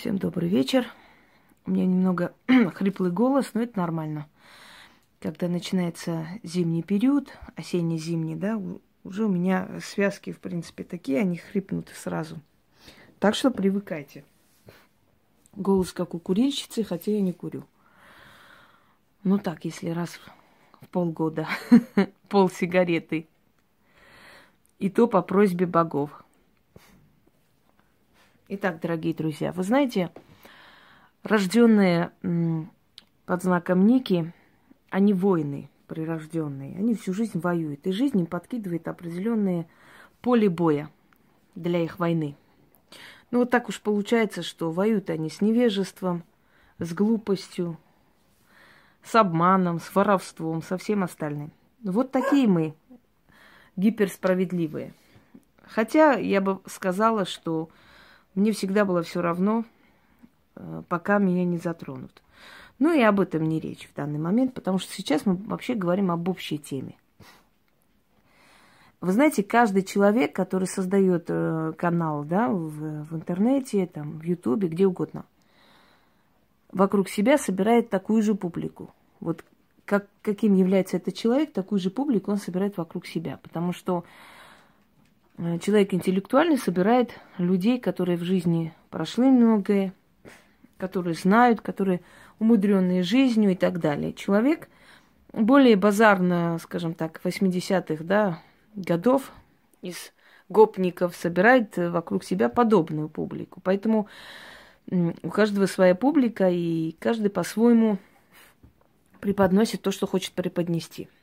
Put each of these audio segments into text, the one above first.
Всем добрый вечер. У меня немного хриплый голос, но это нормально. Когда начинается зимний период, осенне-зимний, да, уже у меня связки, в принципе, такие, они хрипнут сразу. Так что привыкайте. Голос как у курильщицы, хотя я не курю. Ну так, если раз в полгода, пол сигареты. И то по просьбе богов. Итак, дорогие друзья, вы знаете, рожденные под знаком Ники, они воины прирожденные. Они всю жизнь воюют. И жизнь им подкидывает определенные поле боя для их войны. Ну вот так уж получается, что воюют они с невежеством, с глупостью, с обманом, с воровством, со всем остальным. Вот такие мы, гиперсправедливые. Хотя я бы сказала, что мне всегда было все равно, э, пока меня не затронут. Ну и об этом не речь в данный момент, потому что сейчас мы вообще говорим об общей теме. Вы знаете, каждый человек, который создает э, канал да, в, в интернете, там, в Ютубе, где угодно, вокруг себя собирает такую же публику. Вот как, каким является этот человек, такую же публику он собирает вокруг себя. Потому что человек интеллектуальный собирает людей, которые в жизни прошли многое, которые знают, которые умудренные жизнью и так далее. Человек более базарно, скажем так, 80-х да, годов из гопников собирает вокруг себя подобную публику. Поэтому у каждого своя публика, и каждый по-своему преподносит то, что хочет преподнести –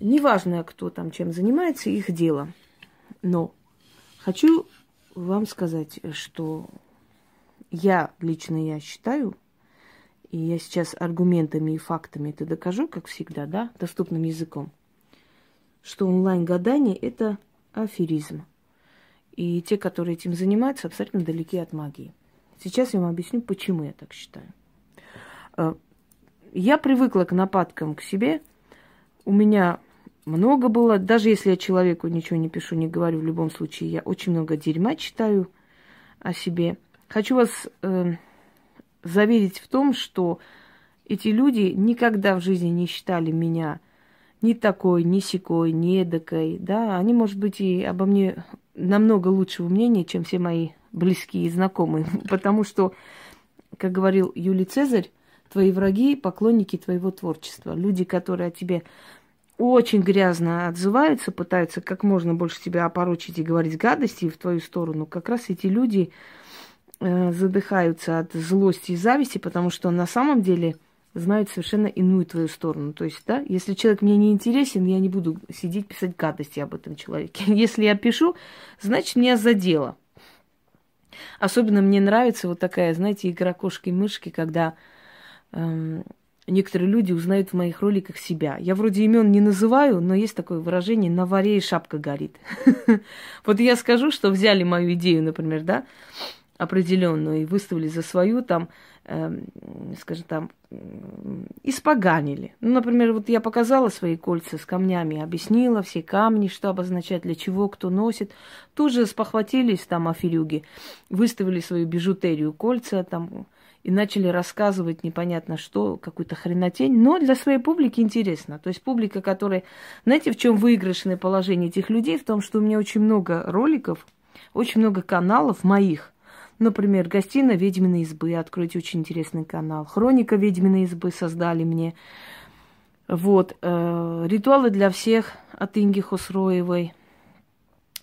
Неважно, кто там чем занимается, их дело. Но хочу вам сказать, что я, лично я считаю, и я сейчас аргументами и фактами это докажу, как всегда, да, доступным языком, что онлайн-гадание – это аферизм. И те, которые этим занимаются, абсолютно далеки от магии. Сейчас я вам объясню, почему я так считаю. Э, я привыкла к нападкам к себе – у меня много было, даже если я человеку ничего не пишу, не говорю, в любом случае я очень много дерьма читаю о себе. Хочу вас э, заверить в том, что эти люди никогда в жизни не считали меня ни такой, ни сякой, ни эдакой, да, они, может быть, и обо мне намного лучшего мнения, чем все мои близкие и знакомые, потому что, как говорил Юлий Цезарь, твои враги – поклонники твоего творчества. Люди, которые о тебе очень грязно отзываются, пытаются как можно больше тебя опорочить и говорить гадости в твою сторону, как раз эти люди э, задыхаются от злости и зависти, потому что на самом деле знают совершенно иную твою сторону. То есть, да, если человек мне не интересен, я не буду сидеть писать гадости об этом человеке. Если я пишу, значит, меня задело. Особенно мне нравится вот такая, знаете, игра кошки-мышки, когда эм, некоторые люди узнают в моих роликах себя. Я вроде имен не называю, но есть такое выражение «на варе и шапка горит». Вот я скажу, что взяли мою идею, например, да, определенную и выставили за свою, там, э, скажем, там, испоганили. Ну, например, вот я показала свои кольца с камнями, объяснила все камни, что обозначает, для чего, кто носит. Тут же спохватились там аферюги, выставили свою бижутерию, кольца, там, и начали рассказывать непонятно что, какую-то хренотень, но для своей публики интересно. То есть публика, которая... Знаете, в чем выигрышное положение этих людей? В том, что у меня очень много роликов, очень много каналов моих. Например, «Гостиная ведьминой избы», откройте очень интересный канал. «Хроника ведьминой избы» создали мне. Вот. Э, «Ритуалы для всех» от Инги Хосроевой –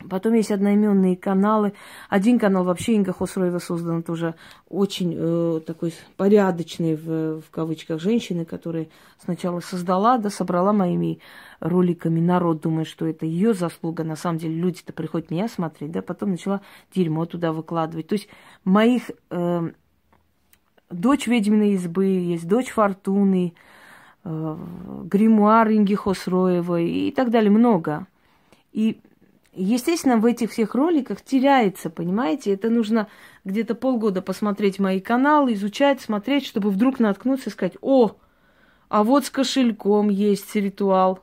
Потом есть одноименные каналы. Один канал вообще Инга Хосроева создан тоже очень э, такой порядочный, в, в кавычках, женщины, которая сначала создала, да, собрала моими роликами народ, думая, что это ее заслуга. На самом деле люди-то приходят меня смотреть, да, потом начала дерьмо туда выкладывать. То есть моих... Э, дочь ведьминой избы, есть дочь Фортуны, э, гримуар Инги Хосроевой и так далее, много. И Естественно, в этих всех роликах теряется, понимаете? Это нужно где-то полгода посмотреть мои каналы, изучать, смотреть, чтобы вдруг наткнуться и сказать, о, а вот с кошельком есть ритуал.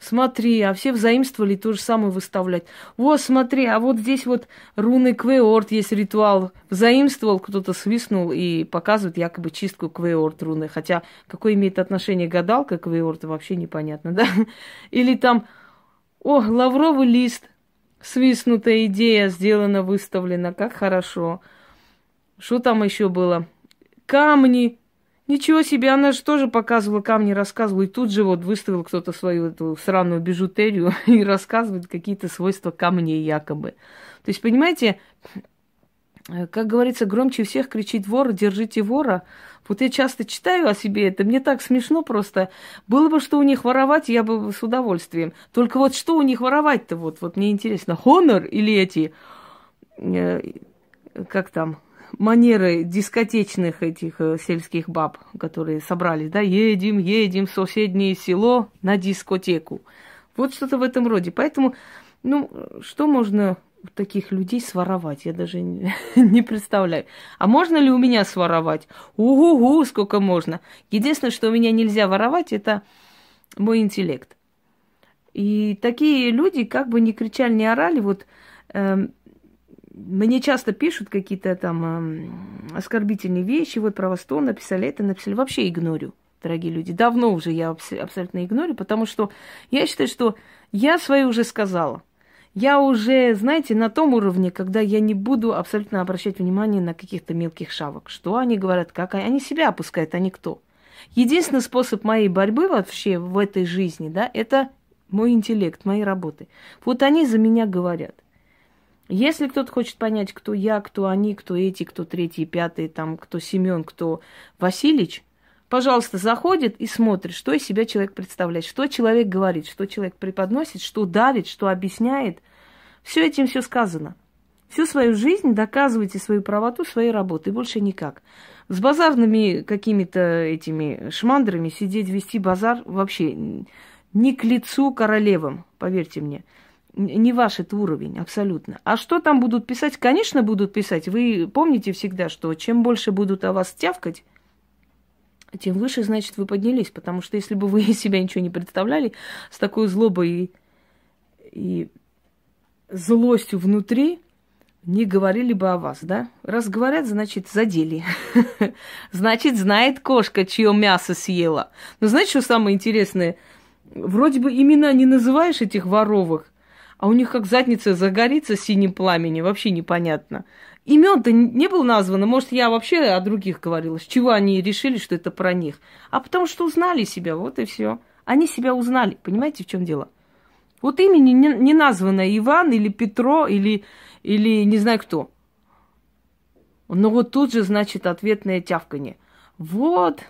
Смотри, а все взаимствовали то же самое выставлять. Вот, смотри, а вот здесь вот руны Квеорт есть ритуал. Взаимствовал, кто-то свистнул и показывает якобы чистку Квеорт руны. Хотя какое имеет отношение гадалка к Квеорт, вообще непонятно, да? Или там, о, лавровый лист, свистнутая идея, сделана, выставлена, как хорошо. Что там еще было? Камни, Ничего себе, она же тоже показывала камни, рассказывала. И тут же вот выставил кто-то свою эту сраную бижутерию и рассказывает какие-то свойства камней якобы. То есть, понимаете, как говорится, громче всех кричит вор, держите вора. Вот я часто читаю о себе это, мне так смешно просто. Было бы что у них воровать, я бы с удовольствием. Только вот что у них воровать-то, вот, вот мне интересно, хонор или эти, э, как там, манеры дискотечных этих э, сельских баб, которые собрались, да, едем, едем в соседнее село на дискотеку. Вот что-то в этом роде. Поэтому, ну, что можно таких людей своровать? Я даже не, представляю. А можно ли у меня своровать? Угу-гу, сколько можно. Единственное, что у меня нельзя воровать, это мой интеллект. И такие люди, как бы ни кричали, ни орали, вот эм, мне часто пишут какие-то там э, оскорбительные вещи, вот про вас то написали, это написали. Вообще игнорю, дорогие люди. Давно уже я абсолютно игнорю, потому что я считаю, что я свое уже сказала. Я уже, знаете, на том уровне, когда я не буду абсолютно обращать внимание на каких-то мелких шавок. Что они говорят, как они, они себя опускают, они кто. Единственный способ моей борьбы вообще в этой жизни, да, это мой интеллект, мои работы. Вот они за меня говорят. Если кто-то хочет понять, кто я, кто они, кто эти, кто третий, пятый, там, кто Семен, кто Васильевич, пожалуйста, заходит и смотрит, что из себя человек представляет, что человек говорит, что человек преподносит, что давит, что объясняет. Все этим все сказано. Всю свою жизнь доказывайте свою правоту своей работы, больше никак. С базарными какими-то этими шмандрами сидеть, вести базар вообще не к лицу королевам, поверьте мне не ваш это уровень, абсолютно. А что там будут писать? Конечно, будут писать. Вы помните всегда, что чем больше будут о вас тявкать, тем выше, значит, вы поднялись. Потому что если бы вы из себя ничего не представляли, с такой злобой и, и злостью внутри, не говорили бы о вас, да? Раз говорят, значит, задели. значит, знает кошка, чье мясо съела. Но знаете, что самое интересное? Вроде бы имена не называешь этих воровых, а у них как задница загорится синим пламенем, вообще непонятно. Имен-то не было названо, может, я вообще о других говорила. С чего они решили, что это про них? А потому что узнали себя, вот и все. Они себя узнали, понимаете, в чем дело? Вот имени не, не названо Иван или Петро или, или не знаю кто. Но вот тут же, значит, ответное тявканье. Вот.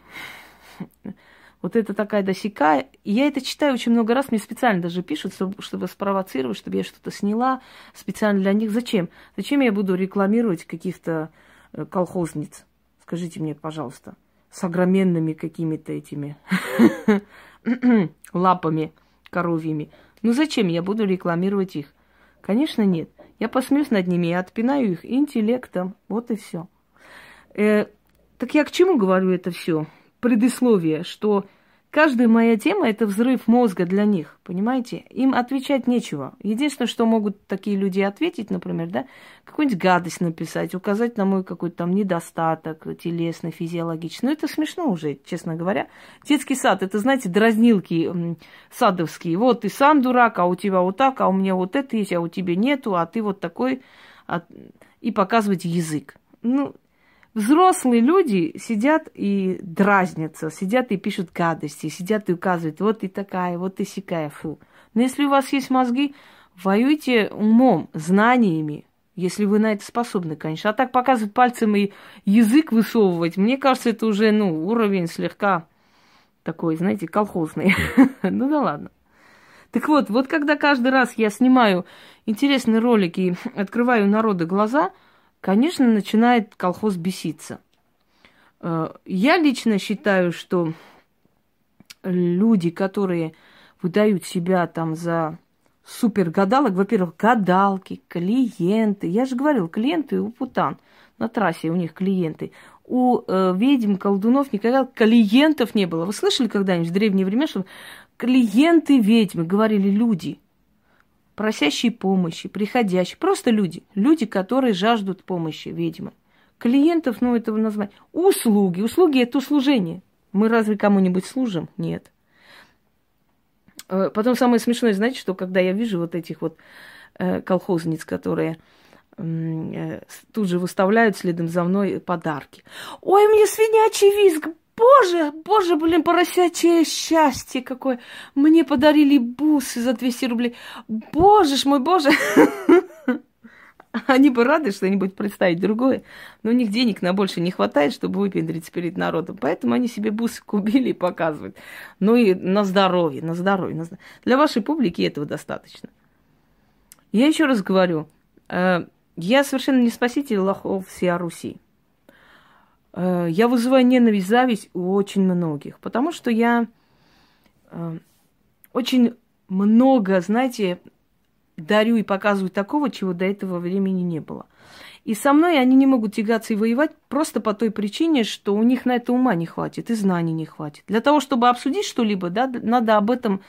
Вот это такая досека. Я это читаю очень много раз, мне специально даже пишут, чтобы спровоцировать, чтобы я что-то сняла специально для них. Зачем? Зачем я буду рекламировать каких-то э, колхозниц? Скажите мне, пожалуйста, с огроменными какими-то этими лапами коровьими. Ну зачем я буду рекламировать их? Конечно, нет. Я посмеюсь над ними и отпинаю их интеллектом. Вот и все. Э, так я к чему говорю это все? Предисловие, что каждая моя тема – это взрыв мозга для них, понимаете? Им отвечать нечего. Единственное, что могут такие люди ответить, например, да, какую-нибудь гадость написать, указать на мой какой-то там недостаток телесный, физиологичный. Ну, это смешно уже, честно говоря. Детский сад – это, знаете, дразнилки садовские. Вот ты сам дурак, а у тебя вот так, а у меня вот это есть, а у тебя нету, а ты вот такой. А... И показывать язык. Ну, Взрослые люди сидят и дразнятся, сидят и пишут гадости, сидят и указывают, вот ты такая, вот ты сякая, фу. Но если у вас есть мозги, воюйте умом, знаниями, если вы на это способны, конечно. А так показывать пальцем и язык высовывать, мне кажется, это уже, ну, уровень слегка такой, знаете, колхозный. ну да ладно. Так вот, вот когда каждый раз я снимаю интересные ролики и открываю народу глаза – конечно, начинает колхоз беситься. Э, я лично считаю, что люди, которые выдают себя там за супер гадалок, во-первых, гадалки, клиенты. Я же говорил, клиенты у путан. На трассе у них клиенты. У э, ведьм, колдунов никогда клиентов не было. Вы слышали когда-нибудь в древние времена, что клиенты ведьмы, говорили люди, просящие помощи, приходящие, просто люди, люди, которые жаждут помощи ведьмы. Клиентов, ну, этого назвать. Услуги. Услуги – это услужение. Мы разве кому-нибудь служим? Нет. Э, потом самое смешное, знаете, что когда я вижу вот этих вот э, колхозниц, которые э, тут же выставляют следом за мной подарки. Ой, мне свинячий визг, Боже, боже, блин, поросячее счастье какое. Мне подарили бусы за 200 рублей. Боже ж мой, боже. Они бы рады что-нибудь представить другое, но у них денег на больше не хватает, чтобы выпендриться перед народом. Поэтому они себе бусы купили и показывают. Ну и на здоровье, на здоровье. На здоровье. Для вашей публики этого достаточно. Я еще раз говорю, э, я совершенно не спаситель лохов всей Руси. Э, я вызываю ненависть, зависть у очень многих, потому что я э, очень много, знаете, дарю и показываю такого, чего до этого времени не было. И со мной они не могут тягаться и воевать просто по той причине, что у них на это ума не хватит и знаний не хватит. Для того, чтобы обсудить что-либо, да, надо об этом,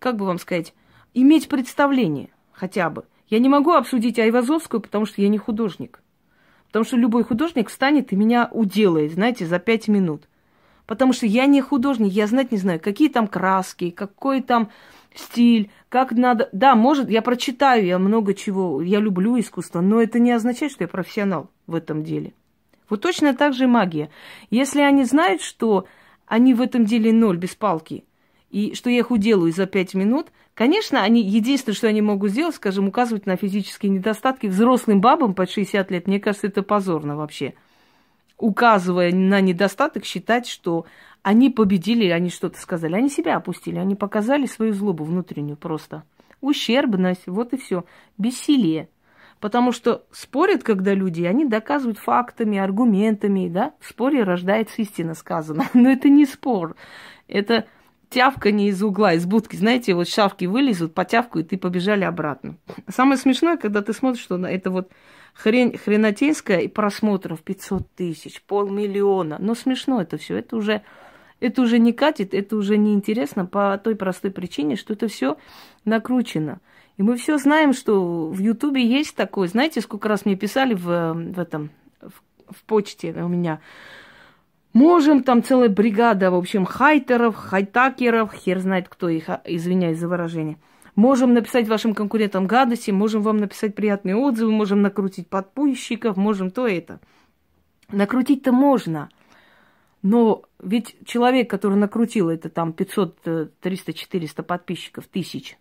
как бы вам сказать, иметь представление хотя бы. Я не могу обсудить Айвазовскую, потому что я не художник. Потому что любой художник встанет и меня уделает, знаете, за пять минут. Потому что я не художник, я знать не знаю, какие там краски, какой там стиль, как надо... Да, может, я прочитаю, я много чего, я люблю искусство, но это не означает, что я профессионал в этом деле. Вот точно так же магия. Если они знают, что они в этом деле ноль без палки, и что я их уделаю за пять минут, конечно, они единственное, что они могут сделать, скажем, указывать на физические недостатки взрослым бабам под 60 лет. Мне кажется, это позорно вообще. Указывая на недостаток, считать, что они победили, они что-то сказали. Они себя опустили, они показали свою злобу внутреннюю просто. Ущербность, вот и все. Бессилие. Потому что спорят, когда люди, они доказывают фактами, аргументами, да? В споре рождается истина, сказано. Но это не спор. Это тявка не из угла, из будки. Знаете, вот шавки вылезут, потявкают и побежали обратно. Самое смешное, когда ты смотришь, что это вот хрень, хренотенская и просмотров 500 тысяч, полмиллиона. Но смешно это все. Это уже это уже не катит, это уже не интересно по той простой причине, что это все накручено. И мы все знаем, что в Ютубе есть такое. Знаете, сколько раз мне писали в, в этом в, в почте у меня. Можем, там целая бригада, в общем, хайтеров, хайтакеров, хер знает кто их, а, извиняюсь за выражение. Можем написать вашим конкурентам гадости, можем вам написать приятные отзывы, можем накрутить подпольщиков, можем то это. Накрутить-то можно – но ведь человек, который накрутил это там 500, 300, 400 подписчиков, тысяч,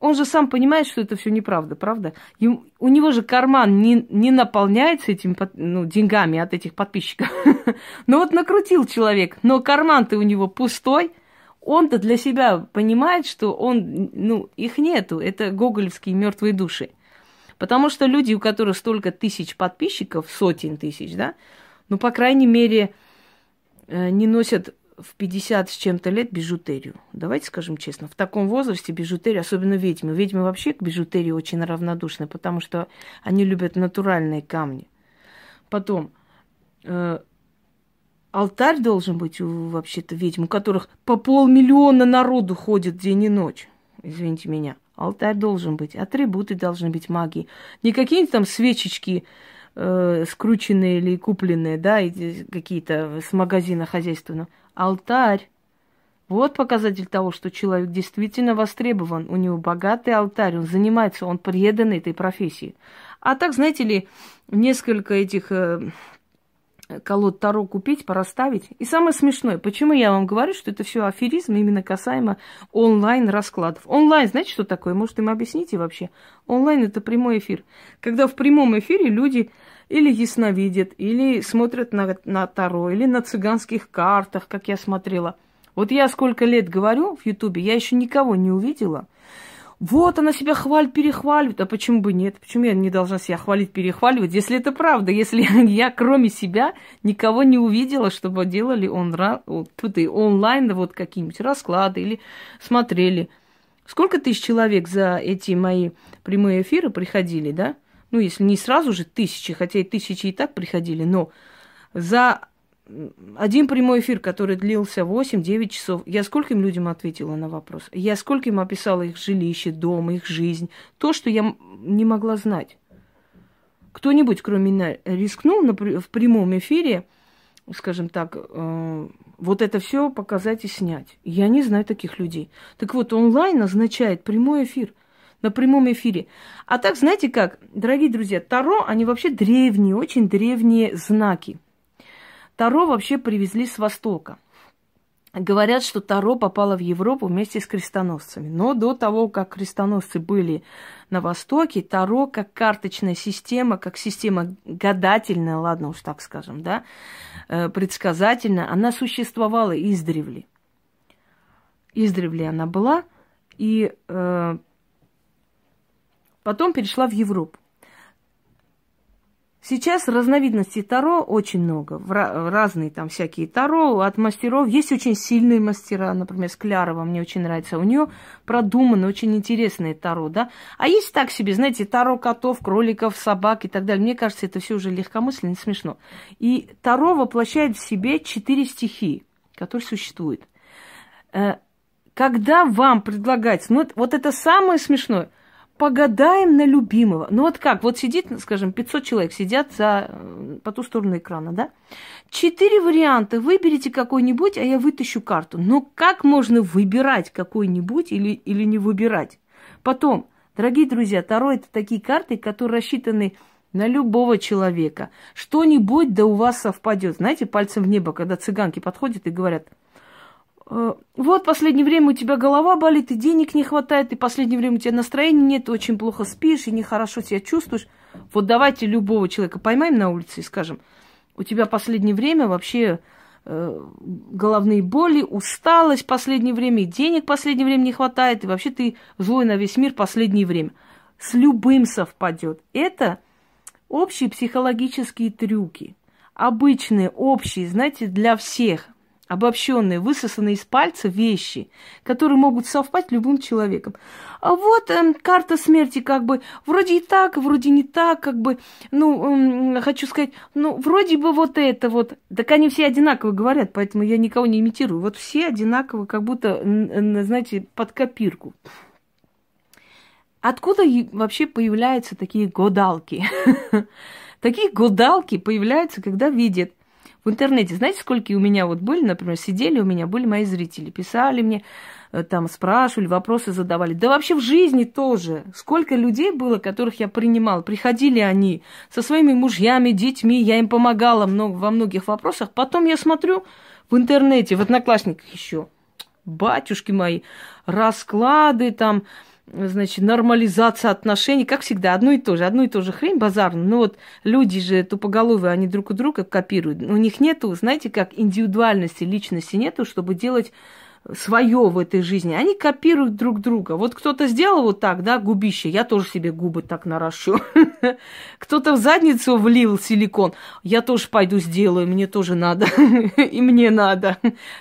он же сам понимает, что это все неправда, правда? И у него же карман не, не наполняется этими ну, деньгами от этих подписчиков. Но вот накрутил человек, но карман-то у него пустой. Он-то для себя понимает, что он, ну, их нету. Это гоголевские мертвые души. Потому что люди, у которых столько тысяч подписчиков, сотен тысяч, да, ну, по крайней мере, Э, не носят в 50 с чем-то лет бижутерию. Давайте скажем честно, в таком возрасте бижутерия, особенно ведьмы. Ведьмы вообще к бижутерии очень равнодушны, потому что они любят натуральные камни. Потом, э, алтарь должен быть у вообще-то ведьм, у которых по полмиллиона народу ходит день и ночь. Извините меня. Алтарь должен быть, атрибуты должны быть магии. Не какие-нибудь там свечечки, э, скрученные или купленные, да, какие-то с магазина хозяйственного. Алтарь. Вот показатель того, что человек действительно востребован. У него богатый алтарь, он занимается, он предан этой профессии. А так, знаете ли, несколько этих э, колод Таро купить, пораставить. И самое смешное, почему я вам говорю, что это все аферизм именно касаемо онлайн-раскладов. Онлайн, знаете, что такое? Может, им объясните вообще? Онлайн – это прямой эфир. Когда в прямом эфире люди или ясновидят, или смотрят на, на Таро, или на цыганских картах, как я смотрела. Вот я сколько лет говорю в Ютубе, я еще никого не увидела – вот она себя хвалит, перехваливает. А почему бы нет? Почему я не должна себя хвалить, перехваливать, если это правда? Если я, кроме себя, никого не увидела, чтобы делали он, тут онлайн вот какие-нибудь расклады или смотрели. Сколько тысяч человек за эти мои прямые эфиры приходили, да? Ну, если не сразу же тысячи, хотя и тысячи и так приходили, но за один прямой эфир, который длился 8-9 часов, я скольким людям ответила на вопрос? Я скольким описала их жилище, дом, их жизнь? То, что я не могла знать. Кто-нибудь, кроме меня, рискнул в прямом эфире, скажем так, э, вот это все показать и снять. Я не знаю таких людей. Так вот, онлайн означает прямой эфир на прямом эфире. А так, знаете как, дорогие друзья, Таро, они вообще древние, очень древние знаки. Таро вообще привезли с Востока. Говорят, что Таро попало в Европу вместе с крестоносцами. Но до того, как крестоносцы были на Востоке, Таро как карточная система, как система гадательная, ладно уж так скажем, да, э, предсказательная, она существовала издревле. Издревле она была, и э, потом перешла в Европу. Сейчас разновидностей Таро очень много. Разные там всякие Таро от мастеров. Есть очень сильные мастера, например, Склярова мне очень нравится. У нее продуманы очень интересные Таро, да. А есть так себе, знаете, Таро котов, кроликов, собак и так далее. Мне кажется, это все уже легкомысленно смешно. И Таро воплощает в себе четыре стихии, которые существуют. Э, когда вам предлагается, ну вот это самое смешное – погадаем на любимого. Ну вот как, вот сидит, скажем, 500 человек сидят за, э, по ту сторону экрана, да? Четыре варианта, выберите какой-нибудь, а я вытащу карту. Но как можно выбирать какой-нибудь или, или не выбирать? Потом, дорогие друзья, Таро это такие карты, которые рассчитаны на любого человека. Что-нибудь да у вас совпадет. Знаете, пальцем в небо, когда цыганки подходят и говорят – вот последнее время у тебя голова болит, и денег не хватает, и последнее время у тебя настроения нет, ты очень плохо спишь, и нехорошо себя чувствуешь. Вот давайте любого человека поймаем на улице и скажем, у тебя последнее время вообще э, головные боли, усталость последнее время, и денег последнее время не хватает, и вообще ты злой на весь мир последнее время. С любым совпадет. Это общие психологические трюки. Обычные, общие, знаете, для всех – обобщенные, высосанные из пальца вещи, которые могут совпать любым человеком. А вот э, карта смерти как бы вроде и так, вроде не так, как бы, ну, э, хочу сказать, ну, вроде бы вот это вот. Так они все одинаково говорят, поэтому я никого не имитирую. Вот все одинаково, как будто, знаете, под копирку. Откуда вообще появляются такие годалки? Такие годалки появляются, когда видят в интернете. Знаете, сколько у меня вот были, например, сидели у меня, были мои зрители, писали мне, э, там спрашивали, вопросы задавали. Да вообще в жизни тоже. Сколько людей было, которых я принимал. Приходили они со своими мужьями, детьми, я им помогала много, во многих вопросах. Потом я смотрю в интернете, в одноклассниках еще, батюшки мои, расклады там, значит, нормализация отношений, как всегда, одно и то же, одно и то же хрень базарно. Но вот люди же тупоголовые, они друг у друга копируют. У них нету, знаете, как индивидуальности, личности нету, чтобы делать свое в этой жизни. Они копируют друг друга. Вот кто-то сделал вот так, да, губище, я тоже себе губы так наращу. Кто-то в задницу влил силикон, я тоже пойду сделаю, мне тоже надо, и мне надо.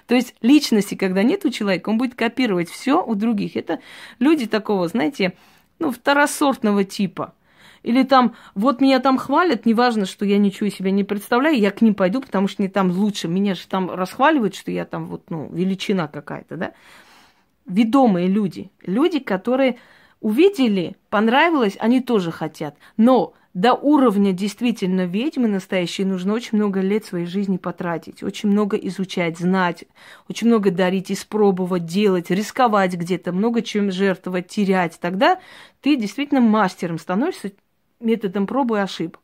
То есть личности, когда нет у человека, он будет копировать все у других. Это люди такого, знаете, ну, второсортного типа – или там, вот меня там хвалят, неважно, что я ничего из себя не представляю, я к ним пойду, потому что мне там лучше. Меня же там расхваливают, что я там вот, ну, величина какая-то, да. Ведомые люди. Люди, которые увидели, понравилось, они тоже хотят. Но до уровня действительно ведьмы настоящей нужно очень много лет своей жизни потратить, очень много изучать, знать, очень много дарить, испробовать, делать, рисковать где-то, много чем жертвовать, терять. Тогда ты действительно мастером становишься методом пробы и ошибок.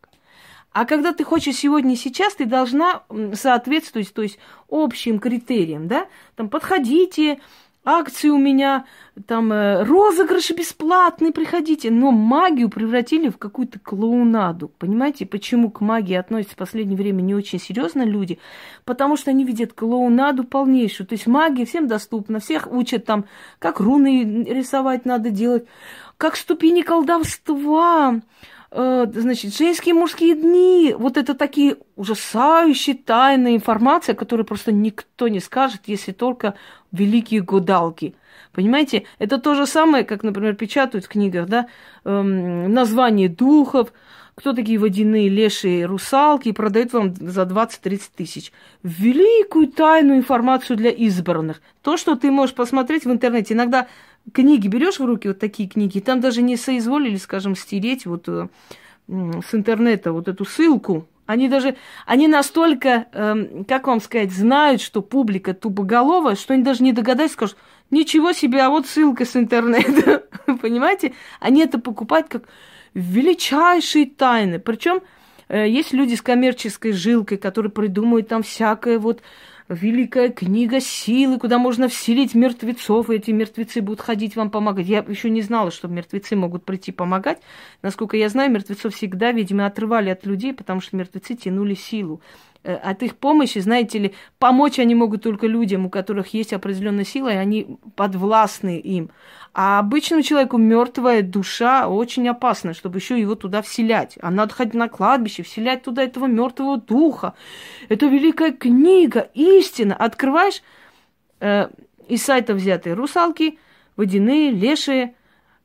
А когда ты хочешь сегодня сейчас, ты должна соответствовать, то есть общим критериям, да? Там подходите, акции у меня, там э, розыгрыши бесплатные, приходите. Но магию превратили в какую-то клоунаду. Понимаете, почему к магии относятся в последнее время не очень серьезно люди? Потому что они видят клоунаду полнейшую. То есть магия всем доступна, всех учат там, как руны рисовать надо делать, как ступени колдовства, значит, женские мужские дни, вот это такие ужасающие тайные информация, которую просто никто не скажет, если только великие гадалки. Понимаете, это то же самое, как, например, печатают в книгах, да, эм, название духов, кто такие водяные, лешие, русалки, и продают вам за 20-30 тысяч. Великую тайную информацию для избранных. То, что ты можешь посмотреть в интернете. Иногда книги берешь в руки, вот такие книги, там даже не соизволили, скажем, стереть вот э, с интернета вот эту ссылку. Они даже, они настолько, э, как вам сказать, знают, что публика тупоголовая, что они даже не догадаются, скажут, ничего себе, а вот ссылка с интернета. Понимаете? Они это покупают как величайшие тайны. Причем э, есть люди с коммерческой жилкой, которые придумывают там всякое вот великая книга силы, куда можно вселить мертвецов, и эти мертвецы будут ходить вам помогать. Я еще не знала, что мертвецы могут прийти помогать. Насколько я знаю, мертвецов всегда, видимо, отрывали от людей, потому что мертвецы тянули силу. Э, от их помощи, знаете ли, помочь они могут только людям, у которых есть определенная сила, и они подвластны им. А обычному человеку мертвая душа очень опасна, чтобы еще его туда вселять. А надо ходить на кладбище, вселять туда этого мертвого духа. Это великая книга, истина. Открываешь э, из сайта взятые русалки, водяные, лешие,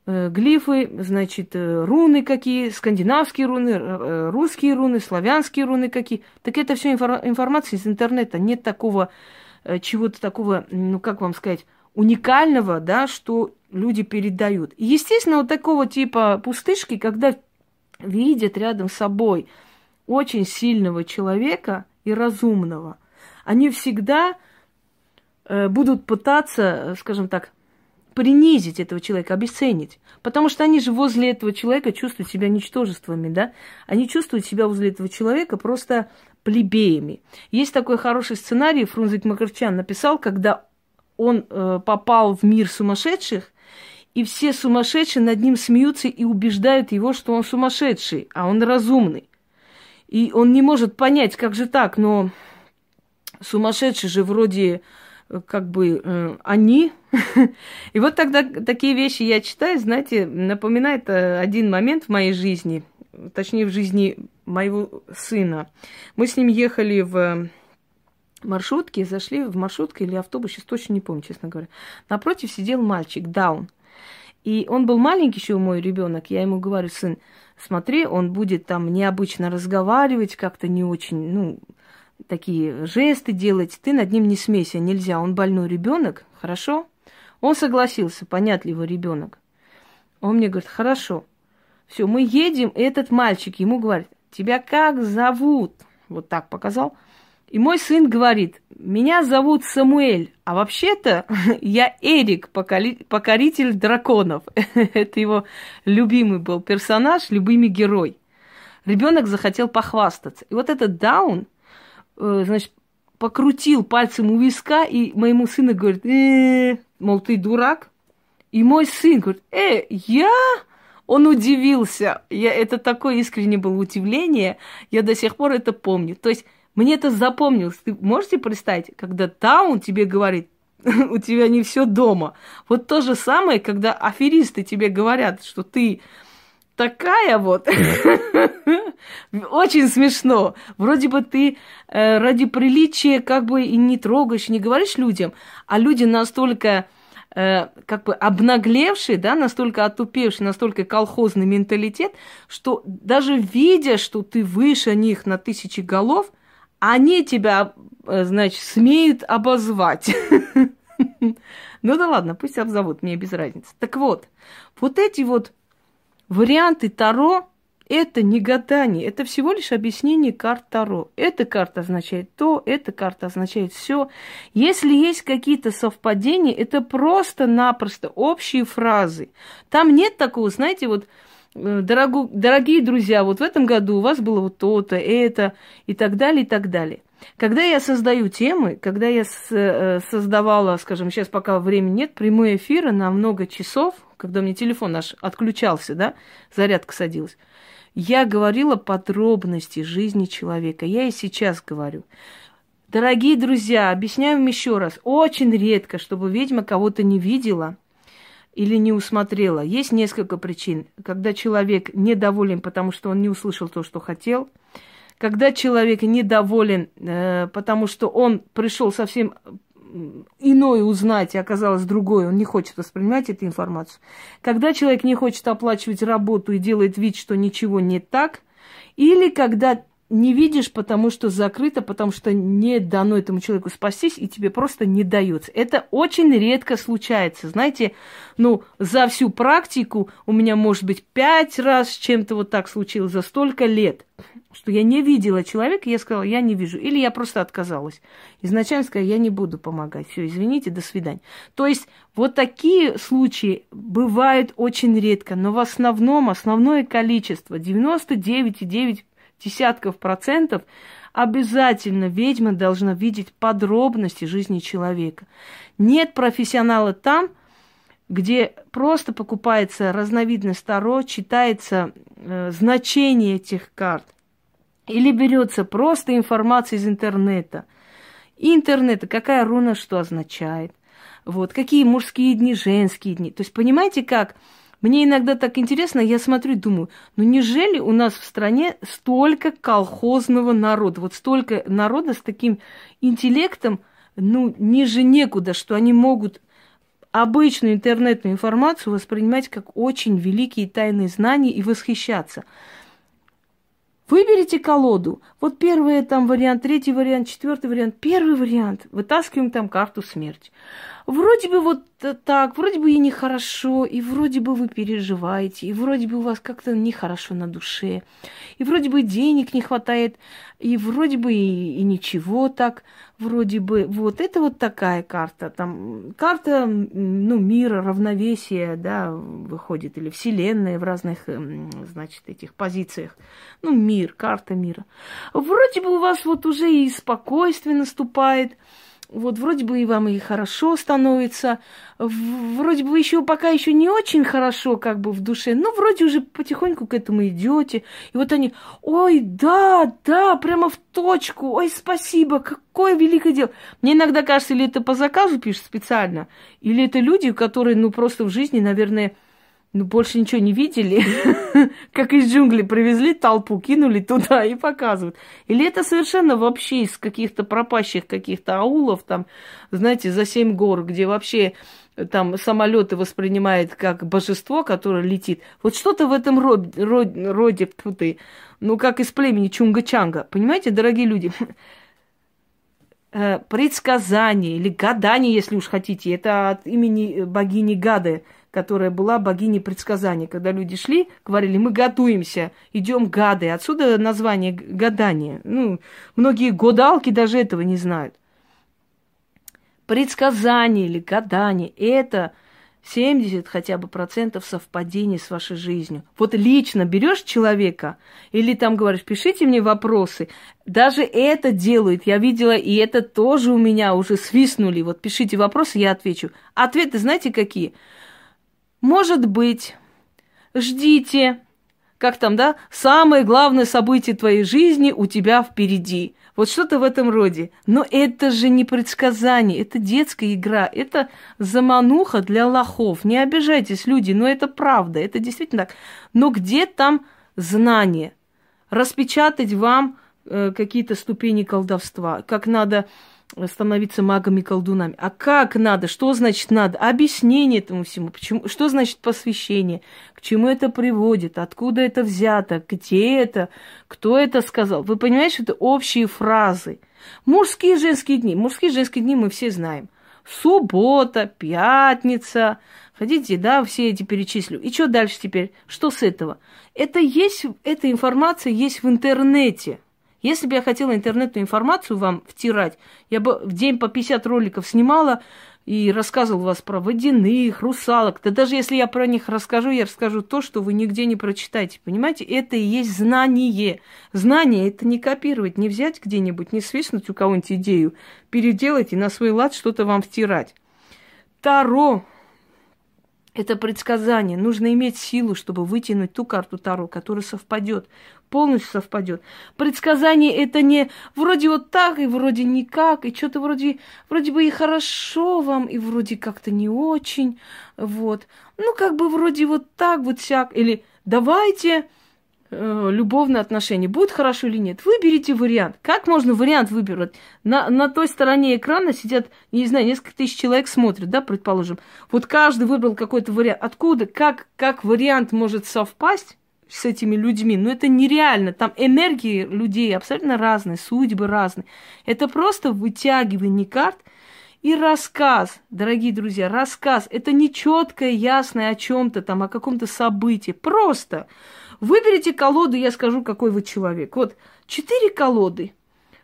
э, глифы, значит, э, руны какие, скандинавские руны, э, русские руны, славянские руны какие. Так это все инфор- информация из интернета. Нет такого, э, чего-то такого, ну как вам сказать, уникального, да, что люди передают. И, естественно, вот такого типа пустышки, когда видят рядом с собой очень сильного человека и разумного, они всегда э, будут пытаться, скажем так, принизить этого человека, обесценить. Потому что они же возле этого человека чувствуют себя ничтожествами, да? Они чувствуют себя возле этого человека просто плебеями. Есть такой хороший сценарий, Фрунзик Макарчан написал, когда он э, попал в мир сумасшедших, и все сумасшедшие над ним смеются и убеждают его, что он сумасшедший, а он разумный. И он не может понять, как же так, но сумасшедшие же вроде э, как бы э, они. И вот тогда такие вещи я читаю, знаете, напоминает э, один момент в моей жизни, точнее в жизни моего сына. Мы с ним ехали в маршрутке, зашли в маршрутку или автобус, сейчас точно не помню, честно говоря. Напротив сидел мальчик, Даун. И он был маленький еще мой ребенок. Я ему говорю, сын, смотри, он будет там необычно разговаривать, как-то не очень, ну, такие жесты делать. Ты над ним не смейся, нельзя. Он больной ребенок, хорошо? Он согласился, понятливый ребенок. Он мне говорит, хорошо. Все, мы едем, и этот мальчик ему говорит, тебя как зовут? Вот так показал. И мой сын говорит, меня зовут Самуэль, а вообще-то я Эрик, покоритель драконов. Это его любимый был персонаж, любимый герой. Ребенок захотел похвастаться. И вот этот Даун, э, значит, покрутил пальцем у виска, и моему сыну говорит, э, мол, ты дурак. И мой сын говорит, э, я? Он удивился. Я, это такое искреннее было удивление. Я до сих пор это помню. То есть мне это запомнилось. Ты можете представить, когда Таун тебе говорит, у тебя не все дома. Вот то же самое, когда аферисты тебе говорят, что ты такая вот. Очень смешно. Вроде бы ты э, ради приличия как бы и не трогаешь, не говоришь людям, а люди настолько э, как бы обнаглевшие, да, настолько отупевшие, настолько колхозный менталитет, что даже видя, что ты выше них на тысячи голов – они тебя, э, значит, смеют обозвать. Ну да ладно, пусть обзовут, мне без разницы. Так вот, вот эти вот варианты Таро, это не гадание, это всего лишь объяснение карт Таро. Эта карта означает то, эта карта означает все. Если есть какие-то совпадения, это просто-напросто общие фразы. Там нет такого, знаете, вот дорогу, дорогие друзья, вот в этом году у вас было вот то-то, это и так далее, и так далее. Когда я создаю темы, когда я э, создавала, скажем, сейчас пока времени нет, прямые эфиры на много часов, когда мне телефон наш отключался, да, зарядка садилась, я говорила подробности жизни человека. Я и сейчас говорю. Дорогие друзья, объясняю вам еще раз. Очень редко, чтобы ведьма кого-то не видела – или не усмотрела. Есть несколько причин. Когда человек недоволен, потому что он не услышал то, что хотел. Когда человек недоволен, э, потому что он пришел совсем иное узнать, и оказалось другое, он не хочет воспринимать эту информацию. Когда человек не хочет оплачивать работу и делает вид, что ничего не так, Или когда не видишь, потому что закрыто, потому что не дано этому человеку спастись, и тебе просто не дается. Это очень редко случается. Знаете, ну, за всю практику у меня, может быть, пять раз чем-то вот так случилось за столько лет, что я не видела человека, я сказала, я не вижу. Или я просто отказалась. Изначально сказала, я не буду помогать. Все, извините, до свидания. То есть вот такие случаи бывают очень редко, но в основном, основное количество, 99,9 десятков процентов, обязательно ведьма должна видеть подробности жизни человека. Нет профессионала там, где просто покупается разновидность Таро, читается э, значение этих карт, или берется просто информация из интернета. И интернета, какая руна что означает, вот, какие мужские дни, женские дни. То есть понимаете как? Мне иногда так интересно, я смотрю и думаю, ну неужели у нас в стране столько колхозного народа, вот столько народа с таким интеллектом, ну, ниже некуда, что они могут обычную интернетную информацию воспринимать как очень великие тайные знания и восхищаться. Выберите колоду. Вот первый там вариант, третий вариант, четвертый вариант. Первый вариант. Вытаскиваем там карту смерти. Вроде бы вот так, вроде бы и нехорошо, и вроде бы вы переживаете, и вроде бы у вас как-то нехорошо на душе, и вроде бы денег не хватает, и вроде бы и, и ничего так, вроде бы. Вот это вот такая карта. Там карта, ну, мира, равновесия, да, выходит, или вселенная в разных, значит, этих позициях. Ну, мир, карта мира. Вроде бы у вас вот уже и спокойствие наступает, вот вроде бы и вам и хорошо становится, вроде бы еще пока еще не очень хорошо как бы в душе, но вроде уже потихоньку к этому идете. И вот они, ой, да, да, прямо в точку, ой, спасибо, какое великое дело. Мне иногда кажется, или это по заказу пишут специально, или это люди, которые, ну, просто в жизни, наверное, ну, больше ничего не видели, как из джунглей привезли толпу, кинули туда и показывают. Или это совершенно вообще из каких-то пропащих каких-то аулов, там, знаете, за семь гор, где вообще там самолеты воспринимает как божество, которое летит. Вот что-то в этом роде, роде, роде ты, ну, как из племени Чунга-Чанга. Понимаете, дорогие люди? Э, предсказание или гадание, если уж хотите, это от имени богини Гады – которая была богиней предсказания. Когда люди шли, говорили, мы готовимся, идем гады. Отсюда название гадания. Ну, многие гадалки даже этого не знают. Предсказание или гадание – это 70 хотя бы процентов совпадений с вашей жизнью. Вот лично берешь человека или там говоришь, пишите мне вопросы. Даже это делают. Я видела, и это тоже у меня уже свистнули. Вот пишите вопросы, я отвечу. Ответы знаете какие? Может быть, ждите, как там, да, самое главное событие твоей жизни у тебя впереди. Вот что-то в этом роде. Но это же не предсказание, это детская игра, это замануха для лохов. Не обижайтесь, люди, но это правда, это действительно так. Но где там знание? Распечатать вам э, какие-то ступени колдовства, как надо становиться магами-колдунами. А как надо? Что значит надо? Объяснение этому всему. Почему? Что значит посвящение? К чему это приводит? Откуда это взято? Где это? Кто это сказал? Вы понимаете, что это общие фразы. Мужские и женские дни. Мужские и женские дни мы все знаем. Суббота, пятница. Хотите, да, все эти перечислю. И что дальше теперь? Что с этого? Это есть, эта информация есть в интернете. Если бы я хотела интернетную информацию вам втирать, я бы в день по 50 роликов снимала и рассказывал вас про водяных, русалок. Да даже если я про них расскажу, я расскажу то, что вы нигде не прочитаете. Понимаете, это и есть знание. Знание – это не копировать, не взять где-нибудь, не свистнуть у кого-нибудь идею, переделать и на свой лад что-то вам втирать. Таро это предсказание. Нужно иметь силу, чтобы вытянуть ту карту Таро, которая совпадет, полностью совпадет. Предсказание это не вроде вот так и вроде никак, и что-то вроде, вроде бы и хорошо вам, и вроде как-то не очень. Вот. Ну, как бы вроде вот так вот всяк. Или давайте э, любовные отношения. Будет хорошо или нет? Выберите вариант. Как можно вариант выбирать? На, на той стороне экрана сидят, не знаю, несколько тысяч человек смотрят, да, предположим. Вот каждый выбрал какой-то вариант. Откуда, как, как вариант может совпасть с этими людьми. Но это нереально. Там энергии людей абсолютно разные, судьбы разные. Это просто вытягивание карт и рассказ, дорогие друзья, рассказ. Это не четкое, ясное о чем-то там, о каком-то событии. Просто выберите колоду, я скажу, какой вы человек. Вот четыре колоды.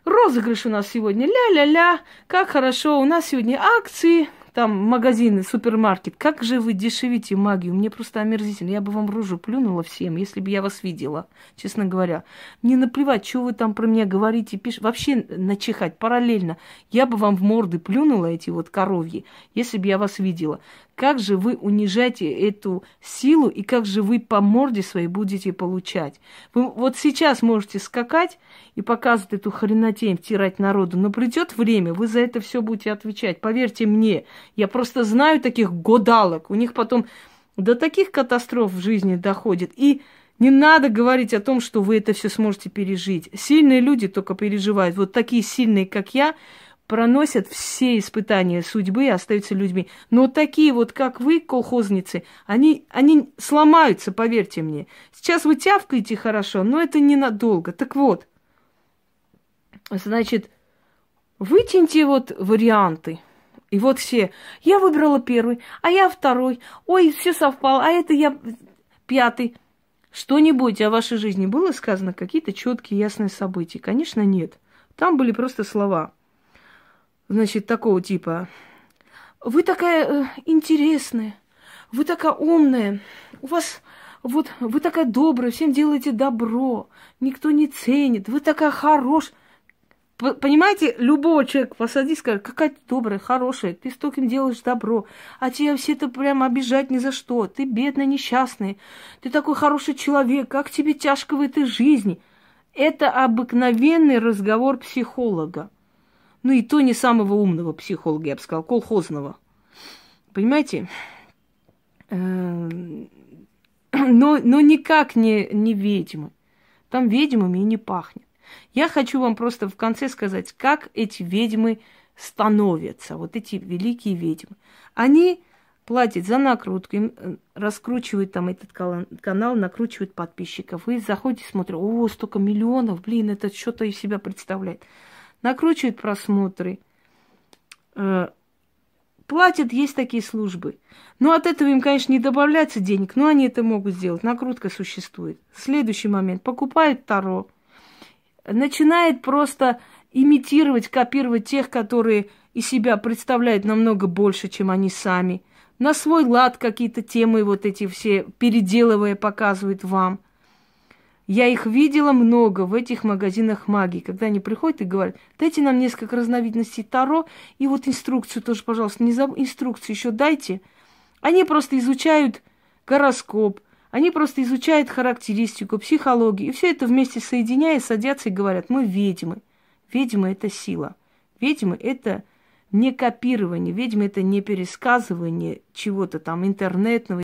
Розыгрыш у нас сегодня. Ля-ля-ля, как хорошо. У нас сегодня акции, там магазины, супермаркет. Как же вы дешевите магию? Мне просто омерзительно. Я бы вам рожу плюнула всем, если бы я вас видела, честно говоря. Мне наплевать, что вы там про меня говорите, пишете. Вообще начихать параллельно. Я бы вам в морды плюнула эти вот коровьи, если бы я вас видела. Как же вы унижаете эту силу и как же вы по морде своей будете получать? Вы вот сейчас можете скакать и показывать эту хренотень, втирать народу, но придет время, вы за это все будете отвечать. Поверьте мне, я просто знаю таких годалок. У них потом до таких катастроф в жизни доходит. И не надо говорить о том, что вы это все сможете пережить. Сильные люди только переживают. Вот такие сильные, как я, проносят все испытания судьбы и остаются людьми. Но такие вот, как вы, колхозницы, они, они сломаются, поверьте мне. Сейчас вы тявкаете хорошо, но это ненадолго. Так вот, значит, вытяните вот варианты. И вот все, я выбрала первый, а я второй, ой, все совпало, а это я пятый. Что-нибудь о вашей жизни было сказано, какие-то четкие, ясные события? Конечно, нет. Там были просто слова. Значит, такого типа. Вы такая э, интересная, вы такая умная, у вас вот вы такая добрая, всем делаете добро, никто не ценит, вы такая хорошая. Понимаете, любого человека посади, скажет, какая ты добрая, хорошая, ты столько делаешь добро, а тебя все это прям обижать ни за что, ты бедная, несчастная, ты такой хороший человек, как тебе тяжко в этой жизни. Это обыкновенный разговор психолога. Ну и то не самого умного психолога, я бы сказала, колхозного. Понимаете? Эм, но, но никак не, не ведьмы. Там ведьмами и не пахнет. Я хочу вам просто в конце сказать, как эти ведьмы становятся, вот эти великие ведьмы. Они платят за накрутку, им э, раскручивают там этот канал, накручивают подписчиков. Вы заходите, смотрите, о, столько миллионов, блин, это что-то из себя представляет. Накручивают просмотры, э, платят, есть такие службы. Но от этого им, конечно, не добавляется денег, но они это могут сделать. Накрутка существует. Следующий момент. Покупают Таро начинает просто имитировать, копировать тех, которые из себя представляют намного больше, чем они сами. На свой лад какие-то темы вот эти все переделывая показывают вам. Я их видела много в этих магазинах магии, когда они приходят и говорят, дайте нам несколько разновидностей Таро, и вот инструкцию тоже, пожалуйста, не забудьте, инструкцию еще дайте. Они просто изучают гороскоп, они просто изучают характеристику, психологию, и все это вместе соединяя, садятся и говорят, мы ведьмы. Ведьмы – это сила. Ведьмы – это не копирование, ведьмы – это не пересказывание чего-то там интернетного